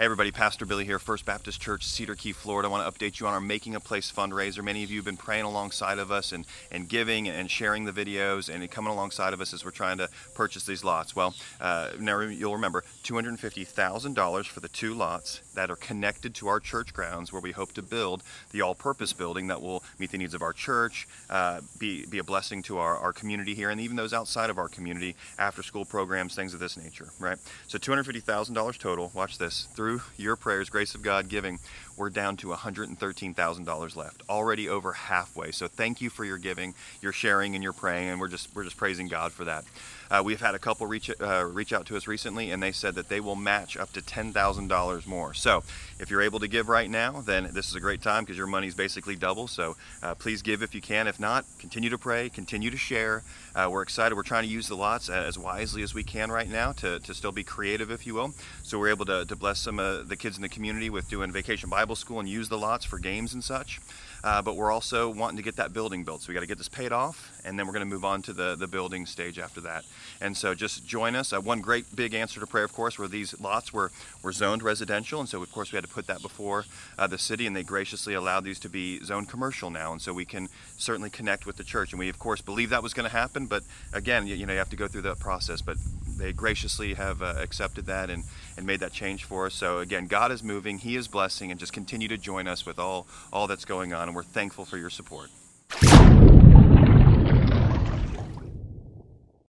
Hey everybody, Pastor Billy here, First Baptist Church, Cedar Key, Florida. I want to update you on our Making a Place fundraiser. Many of you have been praying alongside of us and, and giving and sharing the videos and coming alongside of us as we're trying to purchase these lots. Well, uh, now you'll remember $250,000 for the two lots that are connected to our church grounds where we hope to build the all-purpose building that will meet the needs of our church, uh, be, be a blessing to our, our community here and even those outside of our community, after school programs, things of this nature, right? So $250,000 total, watch this, through through your prayers, grace of God giving, we're down to $113,000 left, already over halfway. So thank you for your giving, your sharing, and your praying, and we're just we're just praising God for that. Uh, we've had a couple reach uh, reach out to us recently, and they said that they will match up to $10,000 more. So if you're able to give right now, then this is a great time because your money's basically double. So uh, please give if you can. If not, continue to pray, continue to share. Uh, we're excited. We're trying to use the lots as wisely as we can right now to, to still be creative, if you will. So we're able to, to bless some of the kids in the community with doing vacation Bible school and use the lots for games and such. Uh, but we're also wanting to get that building built. So we got to get this paid off, and then we're going to move on to the, the building stage after that. And so just join us. Uh, one great big answer to prayer, of course, were these lots were, were zoned residential. And so, of course, we had to put that before uh, the city, and they graciously allowed these to be zoned commercial now. And so we can certainly connect with the church. And we, of course, believe that was going to happen. But again, you, you know, you have to go through that process. But they graciously have uh, accepted that and, and made that change for us. So again, God is moving, He is blessing, and just continue to join us with all all that's going on. And we're thankful for your support.